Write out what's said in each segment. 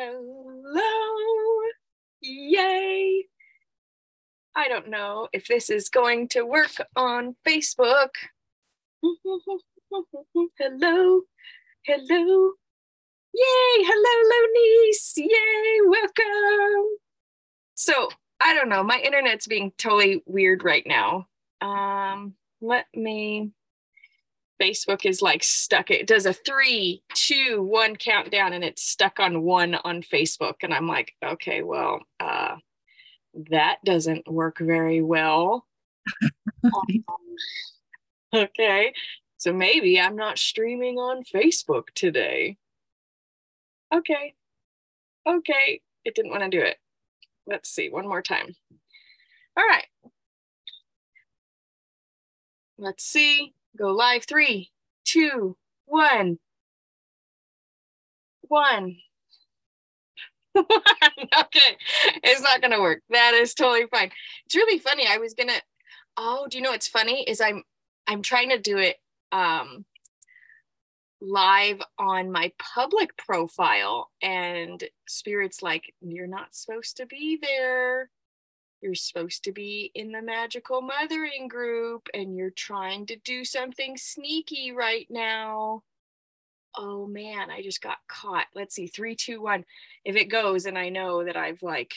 Hello. Yay. I don't know if this is going to work on Facebook. Hello. Hello. Yay. Hello, Lonice. Yay. Welcome. So I don't know. My internet's being totally weird right now. Um, let me Facebook is like stuck. It does a three, two, one countdown, and it's stuck on one on Facebook. And I'm like, okay, well, uh, that doesn't work very well. um, okay, so maybe I'm not streaming on Facebook today. Okay, okay, it didn't want to do it. Let's see, one more time. All right. Let's see. Go live. Three, two, one. One. okay. It's not gonna work. That is totally fine. It's really funny. I was gonna oh, do you know what's funny? Is I'm I'm trying to do it um live on my public profile and spirits like you're not supposed to be there you're supposed to be in the magical mothering group and you're trying to do something sneaky right now. Oh man, I just got caught. Let's see, three, two, one. If it goes and I know that I've like,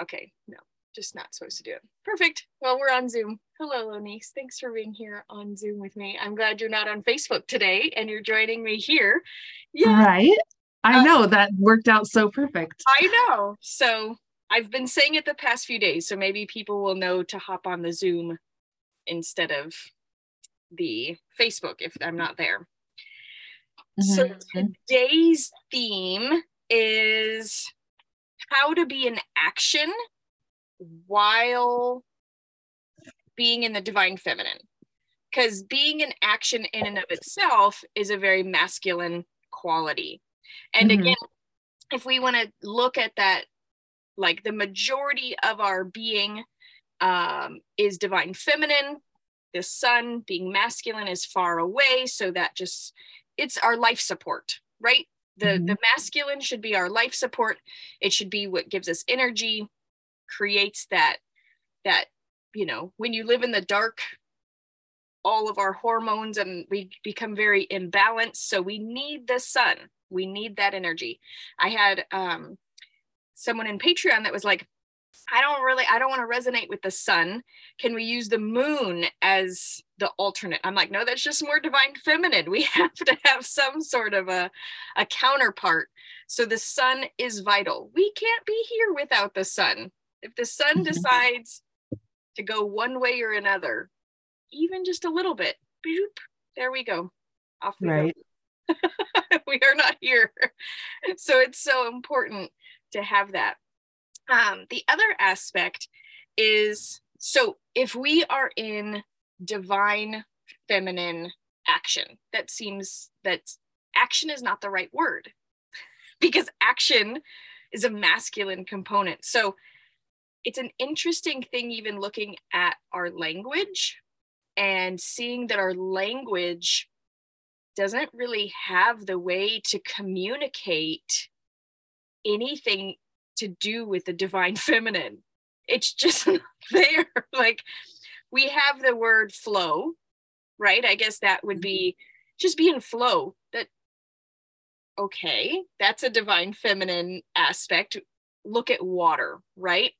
okay, no, just not supposed to do it. Perfect. Well, we're on Zoom. Hello, Lonice. Thanks for being here on Zoom with me. I'm glad you're not on Facebook today and you're joining me here. Yeah. Right. I uh, know that worked out so perfect. I know. So I've been saying it the past few days, so maybe people will know to hop on the Zoom instead of the Facebook if I'm not there. Mm-hmm. So today's theme is how to be in action while being in the divine feminine. Because being in action in and of itself is a very masculine quality. And mm-hmm. again, if we want to look at that like the majority of our being um, is divine feminine. The sun being masculine is far away so that just it's our life support right? The mm-hmm. the masculine should be our life support. It should be what gives us energy creates that that you know when you live in the dark all of our hormones and we become very imbalanced so we need the sun. We need that energy. I had um someone in Patreon that was like, I don't really, I don't want to resonate with the sun. Can we use the moon as the alternate? I'm like, no, that's just more divine feminine. We have to have some sort of a, a counterpart. So the sun is vital. We can't be here without the sun. If the sun mm-hmm. decides to go one way or another, even just a little bit, boop, there we go. Off we right. go. we are not here. So it's so important to have that. Um, the other aspect is so if we are in divine feminine action, that seems that action is not the right word because action is a masculine component. So it's an interesting thing, even looking at our language and seeing that our language doesn't really have the way to communicate anything to do with the divine feminine. It's just not there. Like we have the word flow, right? I guess that would be just be in flow. That okay, that's a divine feminine aspect. Look at water, right?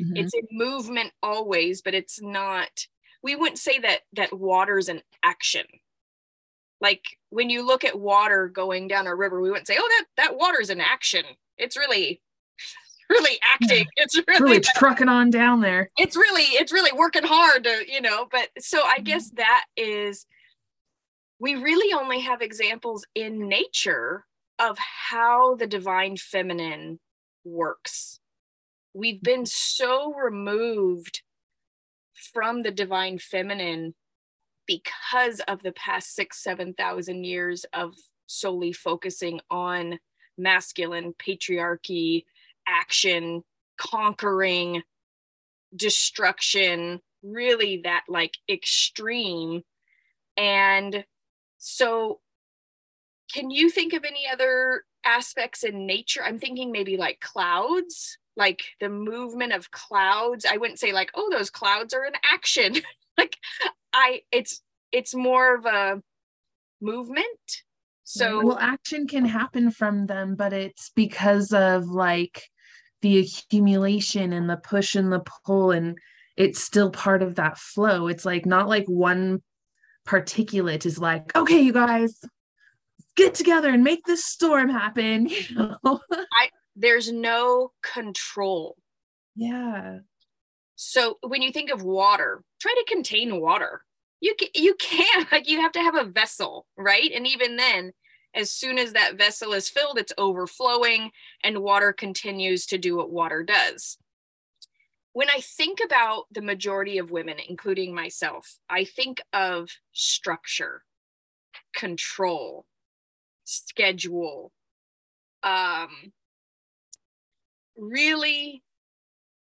Mm-hmm. It's in movement always, but it's not we wouldn't say that that water's an action like when you look at water going down a river we wouldn't say oh that that water's in action. It's really really acting. It's really, really trucking on down there. It's really it's really working hard to you know but so i guess mm-hmm. that is we really only have examples in nature of how the divine feminine works. We've been so removed from the divine feminine because of the past six, 7,000 years of solely focusing on masculine patriarchy, action, conquering, destruction, really that like extreme. And so, can you think of any other aspects in nature? I'm thinking maybe like clouds like the movement of clouds. I wouldn't say like oh those clouds are in action. Like i it's it's more of a movement. So well action can happen from them but it's because of like the accumulation and the push and the pull and it's still part of that flow. It's like not like one particulate is like okay you guys get together and make this storm happen you know? I there's no control. Yeah so when you think of water try to contain water. You can, you can't like you have to have a vessel right? And even then as soon as that vessel is filled it's overflowing and water continues to do what water does. When i think about the majority of women including myself i think of structure control schedule um really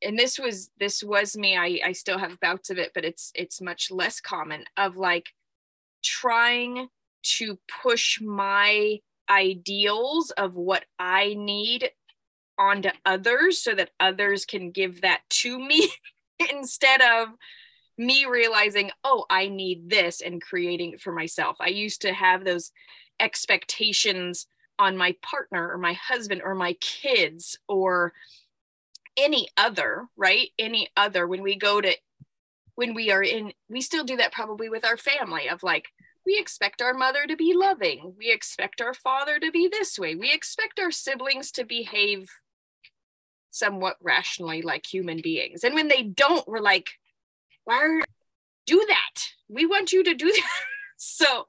and this was this was me i i still have bouts of it but it's it's much less common of like trying to push my ideals of what i need onto others so that others can give that to me instead of me realizing oh i need this and creating it for myself. I used to have those expectations on my partner or my husband or my kids or any other, right? Any other when we go to when we are in we still do that probably with our family of like we expect our mother to be loving. We expect our father to be this way. We expect our siblings to behave somewhat rationally like human beings. And when they don't, we're like, why do that? We want you to do that. so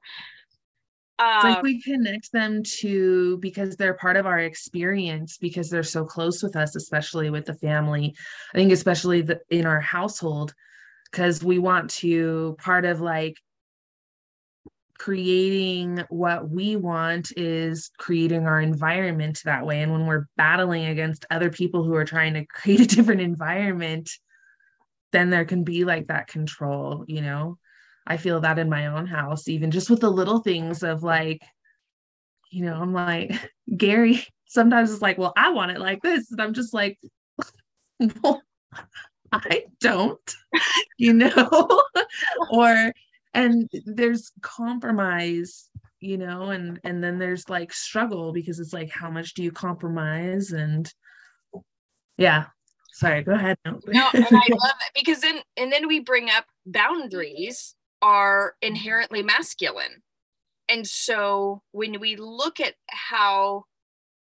it's like um, we connect them to because they're part of our experience because they're so close with us especially with the family. I think especially the, in our household because we want to part of like creating what we want is creating our environment that way. And when we're battling against other people who are trying to create a different environment then there can be like that control you know I feel that in my own house, even just with the little things of like, you know, I'm like, Gary sometimes it's like, well, I want it like this. And I'm just like, well, I don't, you know, or, and there's compromise, you know, and, and then there's like struggle because it's like, how much do you compromise? And yeah, sorry, go ahead. No, and I love it because then, and then we bring up boundaries are inherently masculine. And so when we look at how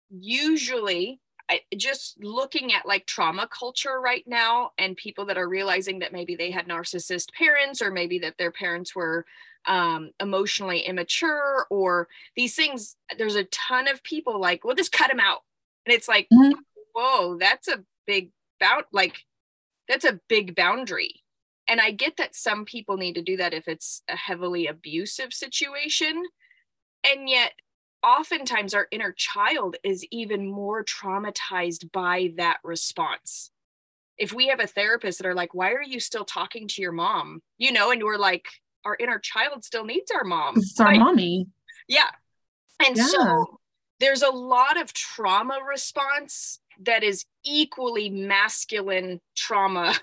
usually I, just looking at like trauma culture right now and people that are realizing that maybe they had narcissist parents or maybe that their parents were um, emotionally immature or these things there's a ton of people like well just cut them out and it's like mm-hmm. whoa that's a big bout like that's a big boundary and I get that some people need to do that if it's a heavily abusive situation. And yet, oftentimes, our inner child is even more traumatized by that response. If we have a therapist that are like, Why are you still talking to your mom? You know, and we're like, Our inner child still needs our mom. It's our like, mommy. Yeah. And yeah. so there's a lot of trauma response that is equally masculine trauma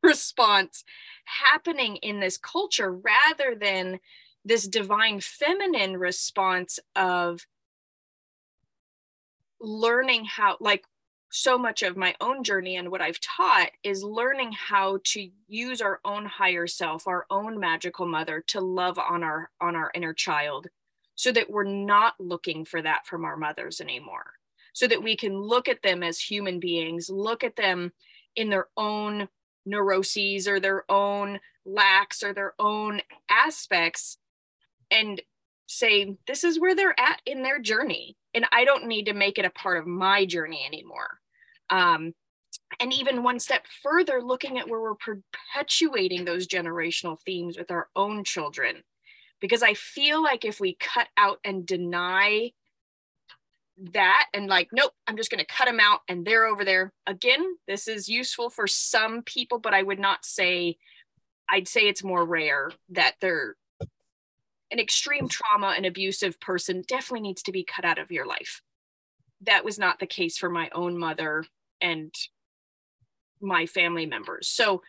response happening in this culture rather than this divine feminine response of learning how like so much of my own journey and what I've taught is learning how to use our own higher self, our own magical mother to love on our on our inner child so that we're not looking for that from our mothers anymore. So that we can look at them as human beings, look at them in their own neuroses or their own lacks or their own aspects and say this is where they're at in their journey and i don't need to make it a part of my journey anymore. Um, and even one step further looking at where we're perpetuating those generational themes with our own children. Because i feel like if we cut out and deny that and like nope i'm just going to cut them out and they're over there again this is useful for some people but i would not say i'd say it's more rare that they're an extreme trauma and abusive person definitely needs to be cut out of your life that was not the case for my own mother and my family members. So,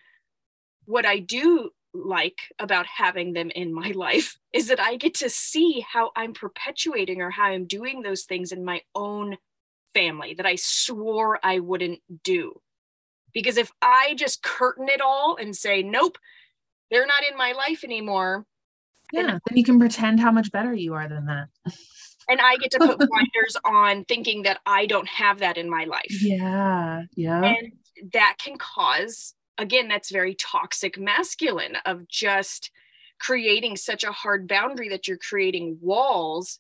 what I do like about having them in my life is that I get to see how I'm perpetuating or how I'm doing those things in my own family that I swore I wouldn't do. Because if I just curtain it all and say, nope, they're not in my life anymore. Yeah, then you can pretend how much better you are than that. and I get to put blinders on thinking that I don't have that in my life. Yeah. Yeah. And that can cause, again, that's very toxic masculine of just creating such a hard boundary that you're creating walls.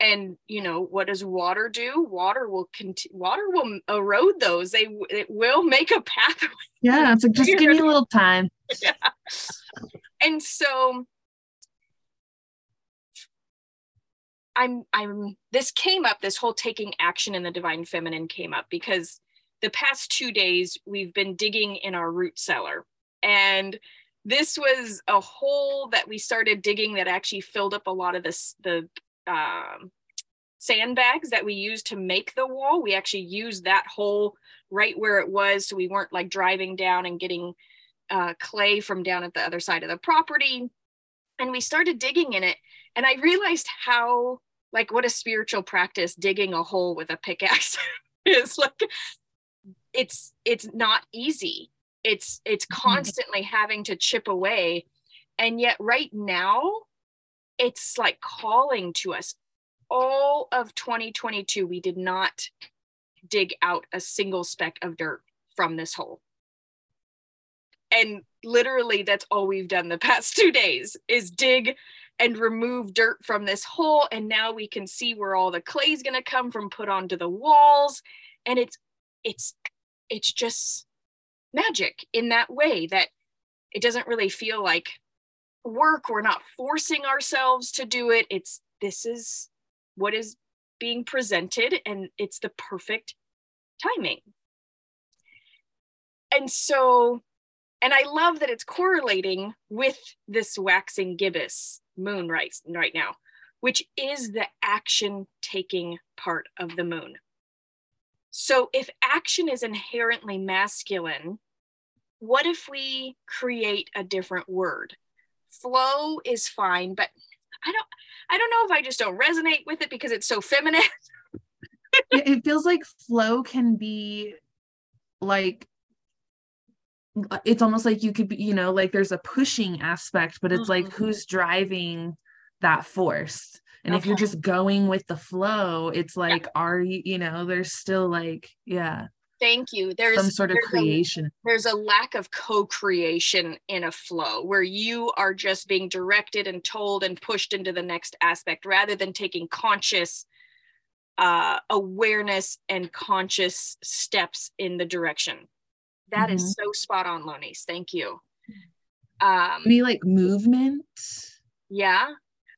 And you know what does water do? Water will continue water will erode those. They it will make a pathway. Yeah it's like just give me a little time. Yeah. and so i'm i'm this came up this whole taking action in the divine feminine came up because the past two days we've been digging in our root cellar and this was a hole that we started digging that actually filled up a lot of this the um, sandbags that we used to make the wall. We actually used that hole right where it was, so we weren't like driving down and getting uh, clay from down at the other side of the property. And we started digging in it, and I realized how like what a spiritual practice digging a hole with a pickaxe is like it's it's not easy. It's it's mm-hmm. constantly having to chip away. And yet right now it's like calling to us. All of 2022 we did not dig out a single speck of dirt from this hole. And literally that's all we've done the past two days is dig and remove dirt from this hole. And now we can see where all the clay is going to come from put onto the walls. And it's it's it's just magic in that way that it doesn't really feel like work. We're not forcing ourselves to do it. It's this is what is being presented and it's the perfect timing. And so and i love that it's correlating with this waxing gibbous moon right right now which is the action taking part of the moon so if action is inherently masculine, what if we create a different word? Flow is fine, but I don't I don't know if I just don't resonate with it because it's so feminine. it feels like flow can be like it's almost like you could be, you know, like there's a pushing aspect, but it's mm-hmm. like who's driving that force? And okay. if you're just going with the flow it's like yeah. are you you know there's still like yeah. Thank you. There's some sort of there's creation. a, there's a lack of co-creation in a flow where you are just being directed and told and pushed into the next aspect rather than taking conscious uh, awareness and conscious steps in the direction. That mm-hmm. is so spot on Lonice thank you. Um be like movement? Yeah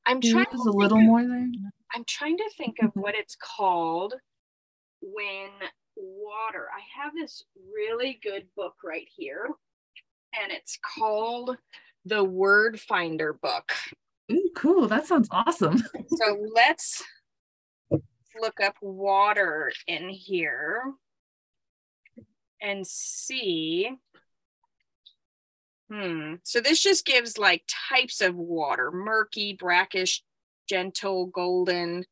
I'm trying to a little of, more there. I'm trying to think of what it's called when water. I have this really good book right here, and it's called the Word Finder book. Ooh, cool. That sounds awesome. so let's look up water in here and see Hmm. So this just gives like types of water murky, brackish, gentle, golden.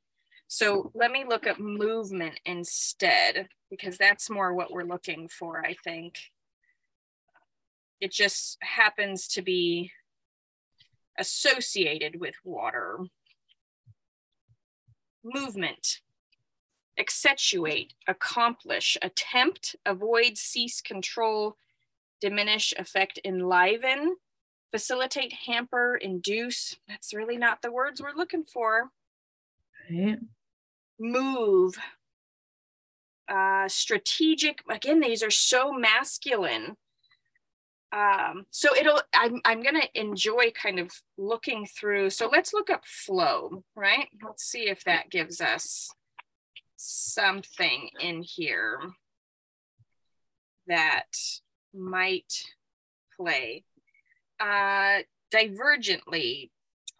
So let me look at movement instead because that's more what we're looking for, I think. It just happens to be associated with water. Movement, accentuate, accomplish, attempt, avoid, cease, control, diminish, affect, enliven, facilitate, hamper, induce. That's really not the words we're looking for. Right. Move. Uh, strategic. Again, these are so masculine. Um, so it'll. I'm. I'm gonna enjoy kind of looking through. So let's look up flow. Right. Let's see if that gives us something in here that might play. Uh, divergently,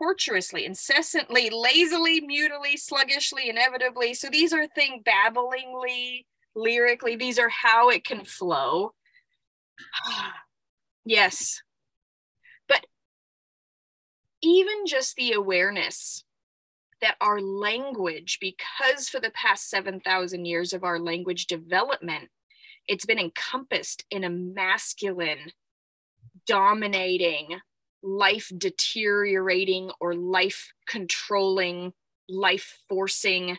tortuously, incessantly, lazily, mutilely, sluggishly, inevitably. So these are things babblingly, lyrically, these are how it can flow. yes. But even just the awareness that our language, because for the past 7,000 years of our language development, it's been encompassed in a masculine, dominating, life deteriorating, or life controlling, life forcing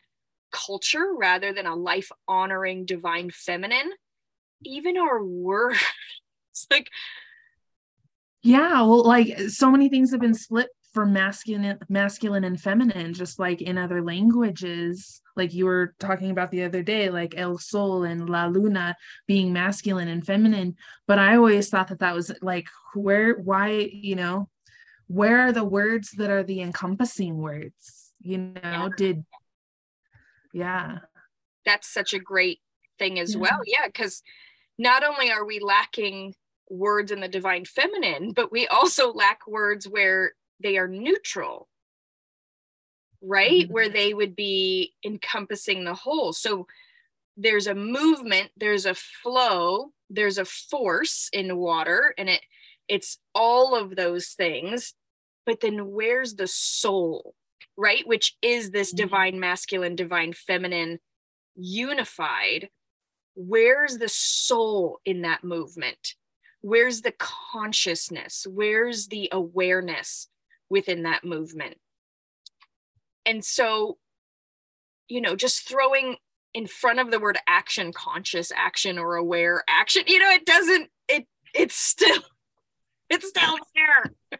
culture rather than a life honoring divine feminine. Even our words, like, yeah, well, like so many things have been split for masculine masculine and feminine just like in other languages like you were talking about the other day like el sol and la luna being masculine and feminine. But i always thought that that was like where why you know where are the words that are the encompassing words you know? Yeah. did yeah. That's such a great thing as yeah. well. Yeah because not only are we lacking words in the divine feminine but we also lack words where they are neutral right? Mm-hmm. where they would be encompassing the whole. So there's a movement there's a flow there's a force in water and it it's all of those things. But then where's the soul right? Which is this mm-hmm. divine masculine divine feminine unified. Where's the soul in that movement? Where's the consciousness? Where's the awareness within that movement. And so, you know, just throwing in front of the word action, conscious action or aware action, you know, it doesn't, it, it's still, it's down there.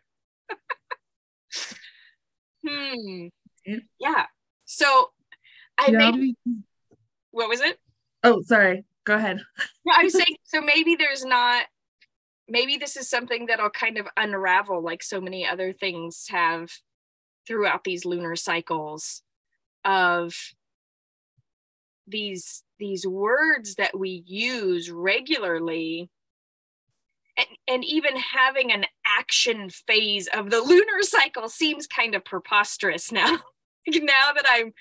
hmm. Yeah. So I made, what was it? Oh, sorry. Go ahead. I was saying, so maybe there's not maybe this is something that'll kind of unravel like so many other things have throughout these lunar cycles of these these words that we use regularly and, and even having an action phase of the lunar cycle seems kind of preposterous now. Now that i'm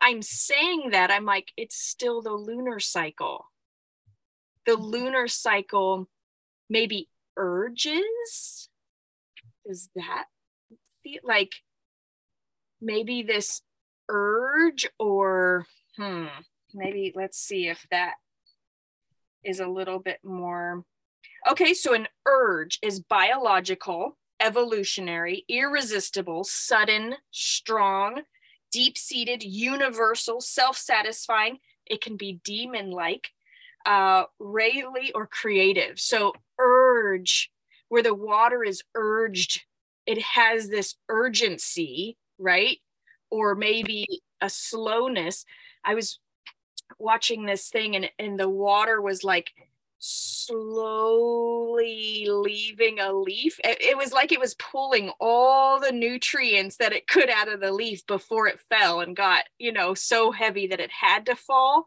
i'm saying that i'm like it's still the lunar cycle. The mm-hmm. lunar cycle maybe urges. Does that feel like maybe this urge or hmm maybe let's see if that is a little bit more okay so an urge is biological evolutionary irresistible sudden strong deep-seated universal self-satisfying it can be demon like uh, rayleigh or creative. So urge, where the water is urged, it has this urgency, right? Or maybe a slowness. I was watching this thing and, and the water was like slowly leaving a leaf. It, it, was like it was pulling all the nutrients that it could out of the leaf before it fell and got, you know, so heavy that it had to fall.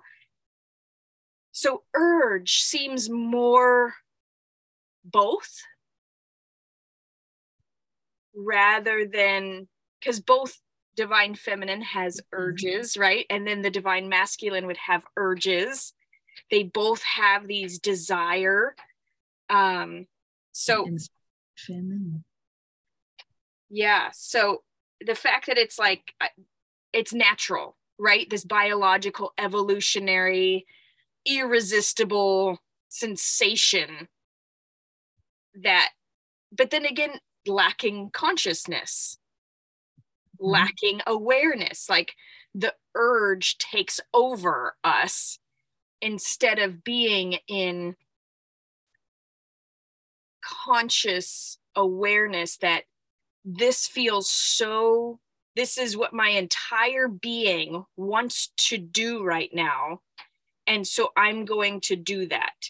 So urge seems more both rather than because both divine feminine has mm-hmm. urges, right? And then the divine masculine would have urges. They both have these desire. Um, so yeah, so the fact that it's like uh, it's natural, right? This biological evolutionary irresistible sensation that but then again lacking consciousness. Lacking awareness like the urge takes over us instead of being in conscious awareness that this feels so this is what my entire being wants to do right now and so I'm going to do that.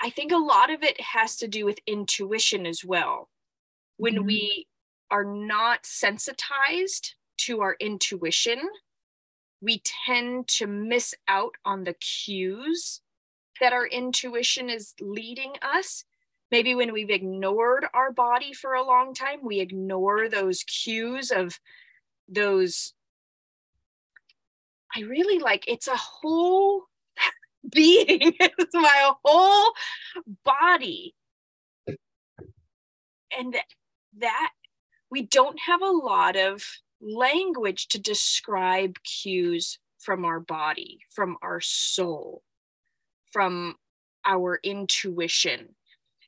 I think a lot of it has to do with intuition as well. When mm-hmm. we are not sensitized to our intuition, we tend to miss out on the cues that our intuition is leading us. Maybe when we've ignored our body for a long time we ignore those cues of those i really like it's a whole being it's my whole body. And that we don't have a lot of language to describe cues from our body from our soul from our intuition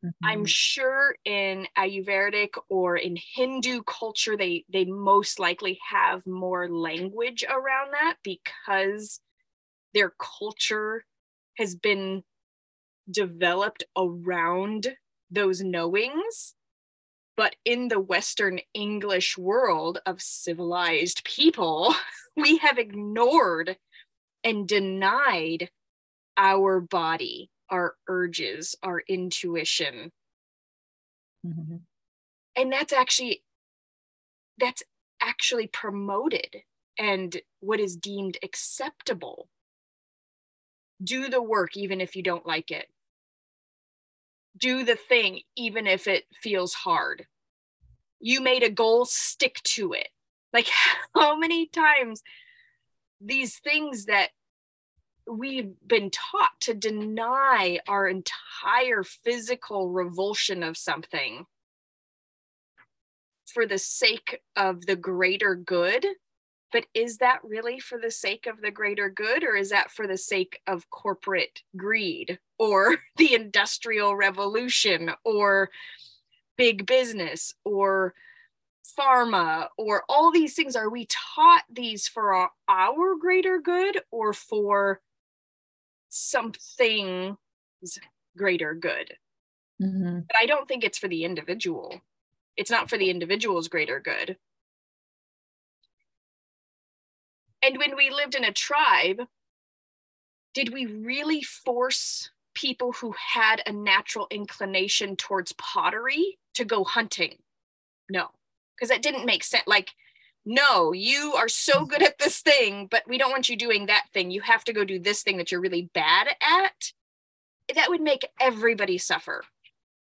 Mm-hmm. I'm sure in Ayurvedic or in Hindu culture, they they most likely have more language around that because their culture has been developed around those knowings. But in the Western English world of civilized people, we have ignored and denied our body our urges, our intuition. Mm-hmm. And that's actually that's actually promoted and what is deemed acceptable. Do the work even if you don't like it. Do the thing even if it feels hard. You made a goal, stick to it. Like how many times these things that we've been taught to deny our entire physical revulsion of something for the sake of the greater good. But is that really for the sake of the greater good, or is that for the sake of corporate greed or the industrial revolution or big business or pharma or all these things? Are we taught these for our, our greater good or for something's greater good. Mm-hmm. But I don't think it's for the individual. It's not for the individual's greater good. And when we lived in a tribe, did we really force people who had a natural inclination towards pottery to go hunting? No, because that didn't make sense. Like no, you are so good at this thing, but we don't want you doing that thing. You have to go do this thing that you're really bad at. That would make everybody suffer.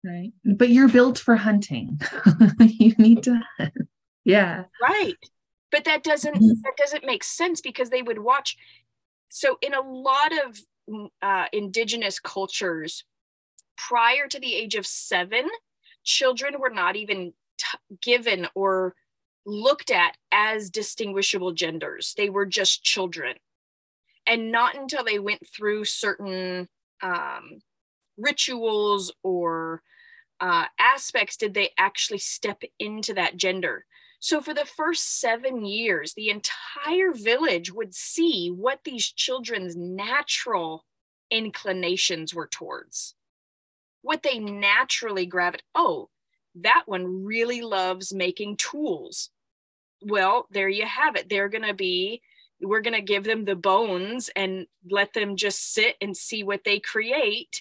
Right. But you're built for hunting. you need to yeah. Right. But that doesn't mm-hmm. that doesn't make sense because they would watch so in a lot of uh, indigenous cultures prior to the age of 7 children were not even t- given or looked at as distinguishable genders. They were just children. And not until they went through certain um, rituals or uh, aspects did they actually step into that gender. So, for the first seven years, the entire village would see what these children's natural inclinations were towards, what they naturally gravitate. Oh, that one really loves making tools well, there you have it. They're going to be, we're going to give them the bones and let them just sit and see what they create.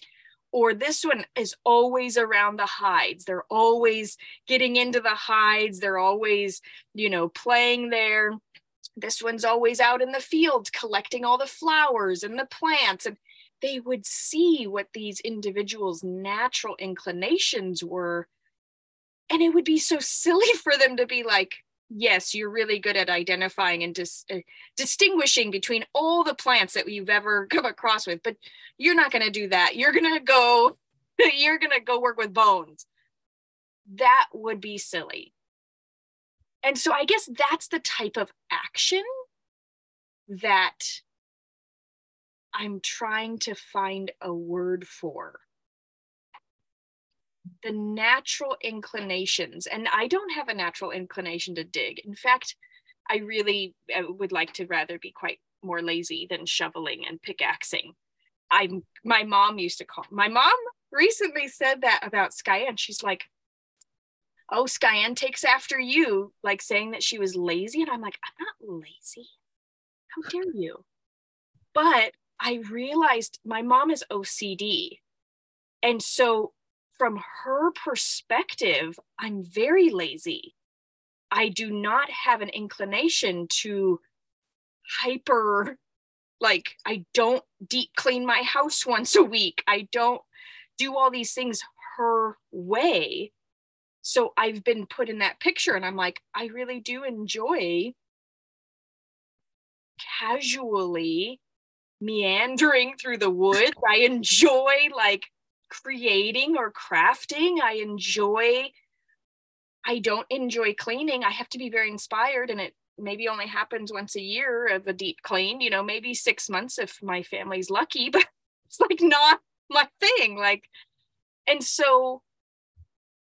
Or this one is always around the hides. They're always getting into the hides. They're always, you know, playing there. This one's always out in the fields collecting all the flowers and the plants. And they would see what these individuals' natural inclinations were. And it would be so silly for them to be like, yes, you're really good at identifying and dis- uh, distinguishing between all the plants that you've ever come across with, but you're not going to do that. You're going to go, you're going to go work with bones. That would be silly. And so I guess that's the type of action that I'm trying to find a word for the natural inclinations and i don't have a natural inclination to dig. In fact i really I would like to rather be quite more lazy than shoveling and pickaxing. I'm my mom used to call my mom recently said that about skyen she's like oh skyen takes after you like saying that she was lazy and i'm like i'm not lazy. How dare you? But i realized my mom is ocd and so from her perspective, I'm very lazy. I do not have an inclination to hyper, like, I don't deep clean my house once a week. I don't do all these things. her way. So I've been put in that picture and I'm like, I really do enjoy casually meandering through the woods. I enjoy like creating or crafting. I enjoy I don't enjoy cleaning. I have to be very inspired and it maybe only happens once a year of a deep clean, you know, maybe 6 months if my family's lucky, but it's like not my thing like and so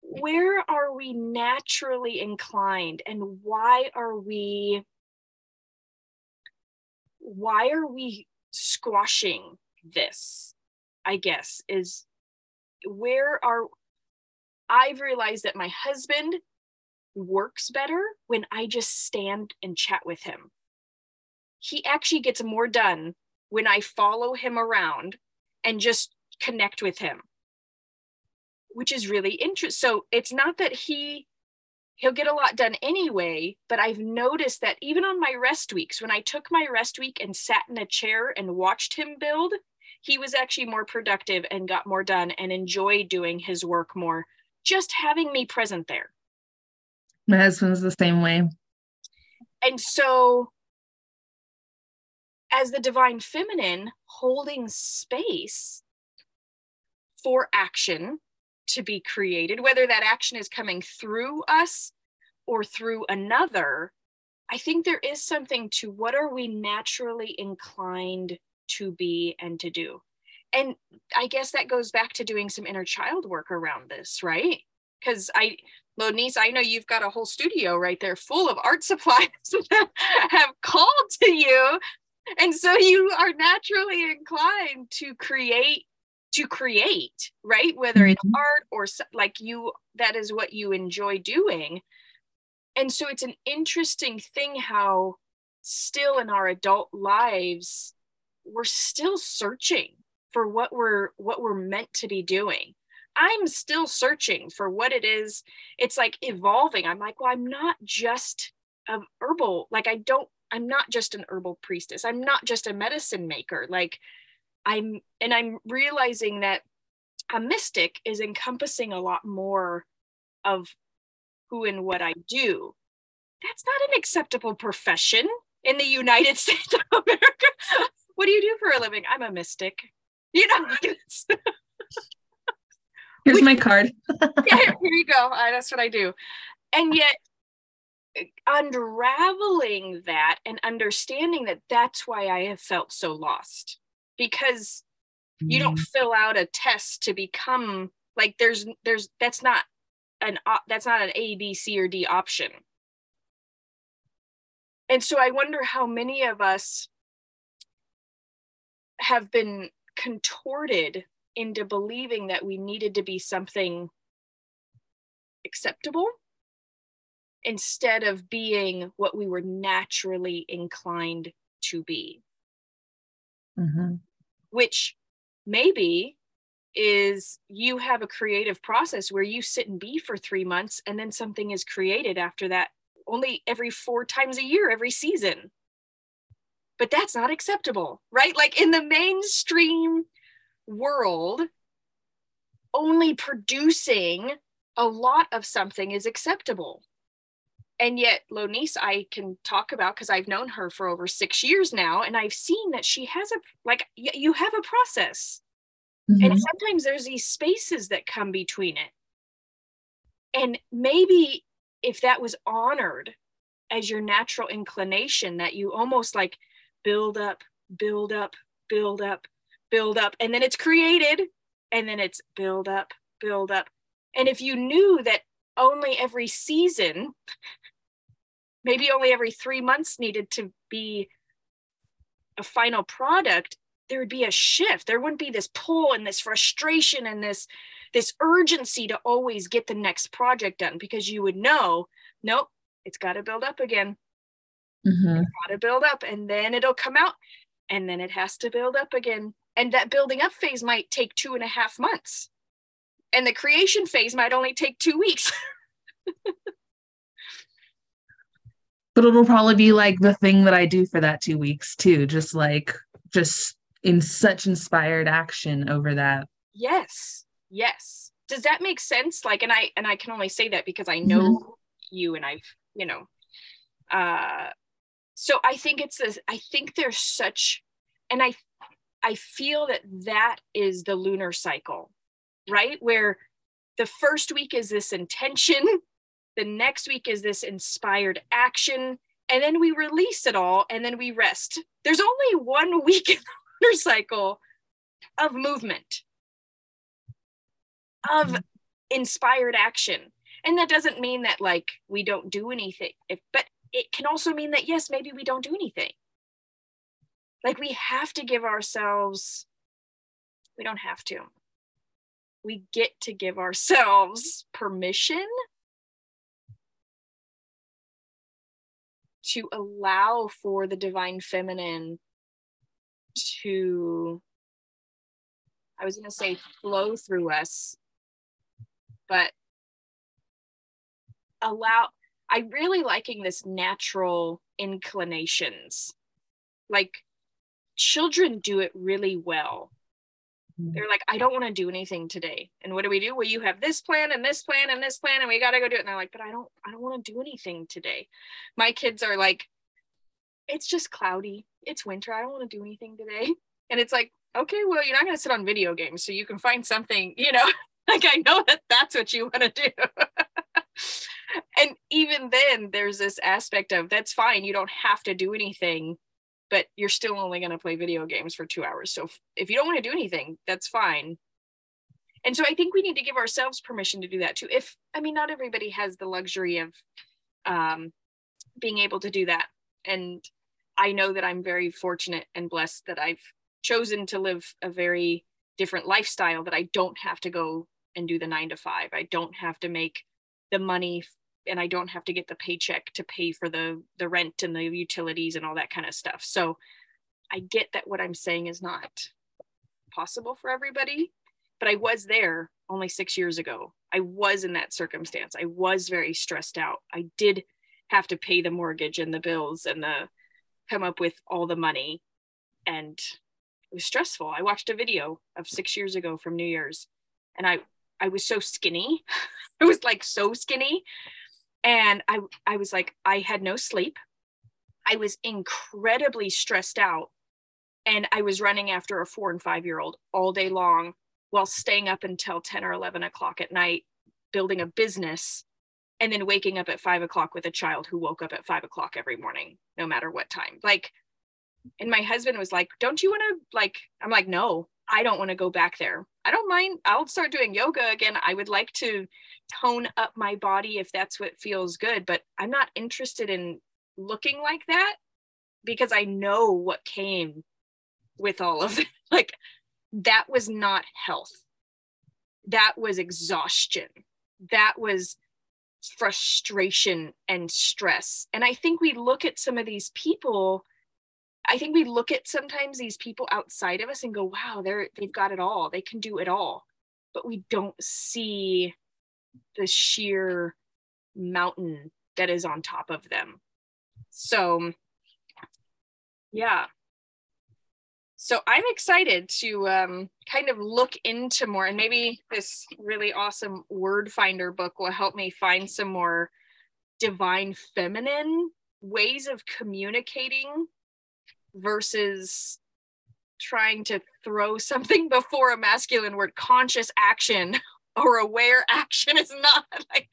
where are we naturally inclined and why are we why are we squashing this i guess is where are i've realized that my husband works better when i just stand and chat with him. He actually gets more done when i follow him around and just connect with him which is really interesting so it's not that he he'll get a lot done anyway but i've noticed that even on my rest weeks when i took my rest week and sat in a chair and watched him build he was actually more productive and got more done and enjoyed doing his work more just having me present there. My husband husband's the same way. And so as the divine feminine holding space for action to be created, whether that action is coming through us or through another, I think there is something to what are we naturally inclined to be and to do. And I guess that goes back to doing some inner child work around this, right? Because I, Lonice, I know you've got a whole studio right there full of art supplies that have called to you. And so you are naturally inclined to create to create, right? Whether it's mm-hmm. art or like you, that is what you enjoy doing. And so it's an interesting thing how still in our adult lives, we're still searching for what we're what we're meant to be doing. I'm still searching for what it is. It's like evolving. I'm like, well, I'm not just a herbal, like I don't, I'm not just an herbal priestess. I'm not just a medicine maker. Like I'm and I'm realizing that a mystic is encompassing a lot more of who and what I do. That's not an acceptable profession in the United States of America. What do you do for a living? I'm a mystic. You know, here's Which, my card. yeah, here you go. Uh, that's what I do. And yet, unraveling that and understanding that that's why I have felt so lost because you don't mm-hmm. fill out a test to become like there's there's that's not an that's not an a b c or d option and so i wonder how many of us have been contorted into believing that we needed to be something acceptable instead of being what we were naturally inclined to be. Mm-hmm. Which maybe is you have a creative process where you sit and be for three months and then something is created after that only every four times a year every season but that's not acceptable right? Like in the mainstream world only producing a lot of something is acceptable. And yet Lonice I can talk about because I've known her for over six years now, and I've seen that she has a like y- you have a process, mm-hmm. and sometimes there's these spaces that come between it, and maybe if that was honored as your natural inclination, that you almost like build up, build up, build up, build up, and then it's created, and then it's build up, build up, and if you knew that only every season maybe only every three months needed to be a final product there would be a shift. There wouldn't be this pull and this frustration and this this urgency to always get the next project done because you would know nope it's got to build up again mm-hmm. it's got to build up and then it'll come out and then it has to build up again and that building up phase might take two and a half months and the creation phase might only take two weeks but it'll probably be like the thing that I do for that two weeks too, just like just in such inspired action over that. Yes, yes. does that make sense like and i and i can only say that because i know mm-hmm. you and i've you know uh so i think it's this i think there's such and i i feel that that is the lunar cycle right? Where the first week is this intention the next week is this inspired action and then we release it all and then we rest. There's only one week in the lunar cycle of movement of mm-hmm. inspired action. And that doesn't mean that like we don't do anything if, but it can also mean that yes maybe we don't do anything. Like we have to give ourselves we don't have to. We get to give ourselves permission to allow for the divine feminine to i was going to say flow through us but allow i really liking this natural inclinations. Like children do it really well. Mm-hmm. they're like i don't want to do anything today. And what do we do? Well you have this plan and this plan and this plan and we got to go do it. And they're like but i don't i don't want to do anything today. My kids are like it's just cloudy. It's winter. I don't want to do anything today. And it's like okay well you're not going to sit on video games so you can find something you know? Like I know that that's what you want to do. and even then, there's this aspect of that's fine. You don't have to do anything, but you're still only going to play video games for two hours. So if, if you don't want to do anything, that's fine. And so I think we need to give ourselves permission to do that too. If, I mean, not everybody has the luxury of um, being able to do that. And I know that I'm very fortunate and blessed that I've chosen to live a very different lifestyle that I don't have to go and do the nine to five. I don't have to make the money and I don't have to get the paycheck to pay for the the rent and the utilities and all that kind of stuff. So I get that what I'm saying is not possible for everybody, but I was there only 6 years ago. I was in that circumstance. I was very stressed out. I did have to pay the mortgage and the bills and the come up with all the money and it was stressful. I watched a video of 6 years ago from New Year's and I I was so skinny. I was like so skinny. And I I was like, I had no sleep. I was incredibly stressed out. And I was running after a four and five year old all day long while staying up until 10 or 11 o'clock at night, building a business, and then waking up at five o'clock with a child who woke up at five o'clock every morning, no matter what time. Like, and my husband was like, Don't you want to, like, I'm like, No, I don't want to go back there. I don't mind. I'll start doing yoga again. I would like to tone up my body if that's what feels good, but I'm not interested in looking like that because I know what came with all of it. Like that was not health. That was exhaustion. That was frustration and stress. And I think we look at some of these people I think we look at sometimes these people outside of us and go, wow, they're they've got it all. They can do it all. But we don't see the sheer mountain that is on top of them. So yeah. So I'm excited to um, kind of look into more, and maybe this really awesome word finder book will help me find some more divine feminine ways of communicating versus trying to throw something before a masculine word conscious action or aware action is not like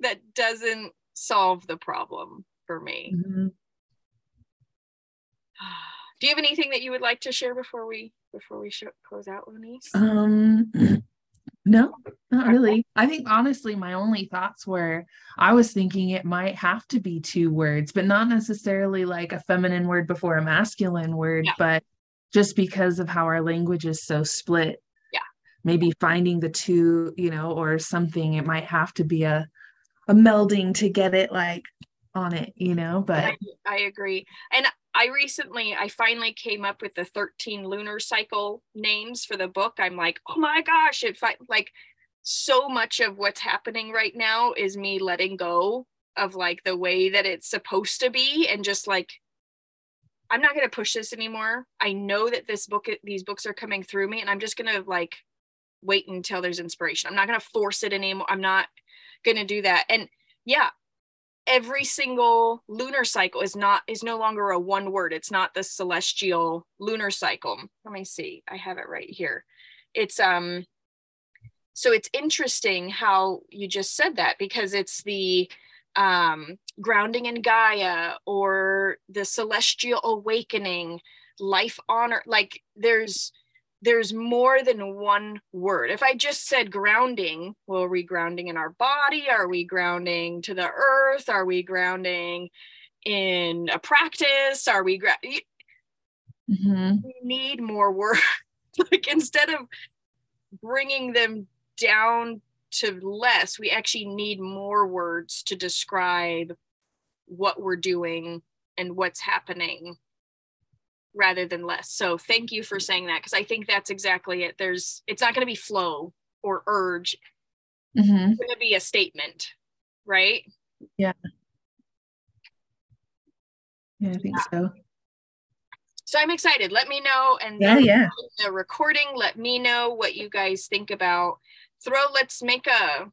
that doesn't solve the problem for me mm-hmm. do you have anything that you would like to share before we before we show, close out Lonice? um no, not really. I think honestly, my only thoughts were I was thinking it might have to be two words, but not necessarily like a feminine word before a masculine word, yeah. but just because of how our language is so split. Yeah. Maybe finding the two, you know, or something, it might have to be a a melding to get it like on it, you know, but I, I agree. And I recently, I finally came up with the 13 lunar cycle names for the book. I'm like, oh my gosh, it like so much of what's happening right now is me letting go of like the way that it's supposed to be and just like I'm not going to push this anymore. I know that this book these books are coming through me and I'm just going to like wait until there's inspiration. I'm not going to force it anymore. I'm not going to do that. And yeah, every single lunar cycle is not is no longer a one word. It's not the celestial lunar cycle. Let me see. I have it right here. It's um so it's interesting how you just said that because it's the um grounding in Gaia or the celestial awakening, life honor like there's there's more than one word. If I just said grounding, well, are we grounding in our body? Are we grounding to the earth? Are we grounding in a practice? Are we, gra- mm-hmm. we need more words. like instead of bringing them down to less, we actually need more words to describe what we're doing and what's happening rather than less. So thank you for saying that because I think that's exactly it. There's it's not going to be flow or urge. Mm-hmm. It's going to be a statement, right? Yeah. Yeah, I think yeah. so. So I'm excited. Let me know and yeah, yeah. the recording. Let me know what you guys think about. Throw. Let's make a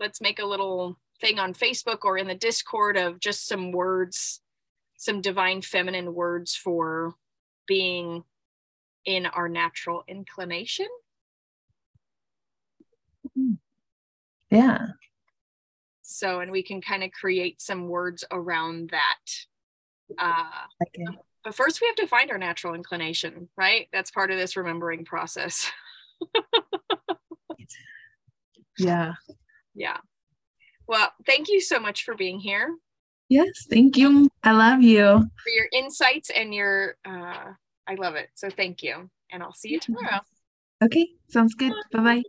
let's make a little thing on Facebook or in the Discord of just some words, some divine feminine words for being in our natural inclination. Yeah. So, and we can kind of create some words around that. Uh, okay. But first, we have to find our natural inclination, right? That's part of this remembering process. yeah. Yeah. Well, thank you so much for being here. Yes, thank you. I love you. For your insights and your, uh, I love it. So thank you. And I'll see you tomorrow. Okay, sounds good. Bye bye.